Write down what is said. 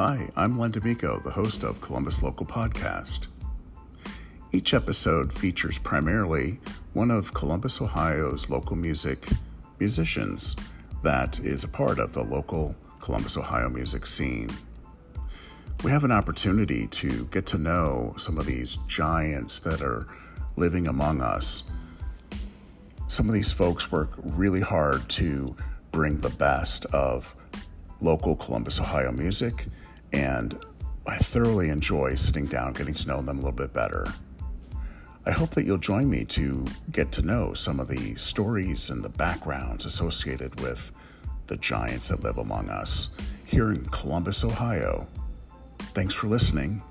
Hi, I'm Len Damico, the host of Columbus Local Podcast. Each episode features primarily one of Columbus, Ohio's local music musicians that is a part of the local Columbus, Ohio music scene. We have an opportunity to get to know some of these giants that are living among us. Some of these folks work really hard to bring the best of local Columbus, Ohio music, and I thoroughly enjoy sitting down, getting to know them a little bit better. I hope that you'll join me to get to know some of the stories and the backgrounds associated with the giants that live among us here in Columbus, Ohio. Thanks for listening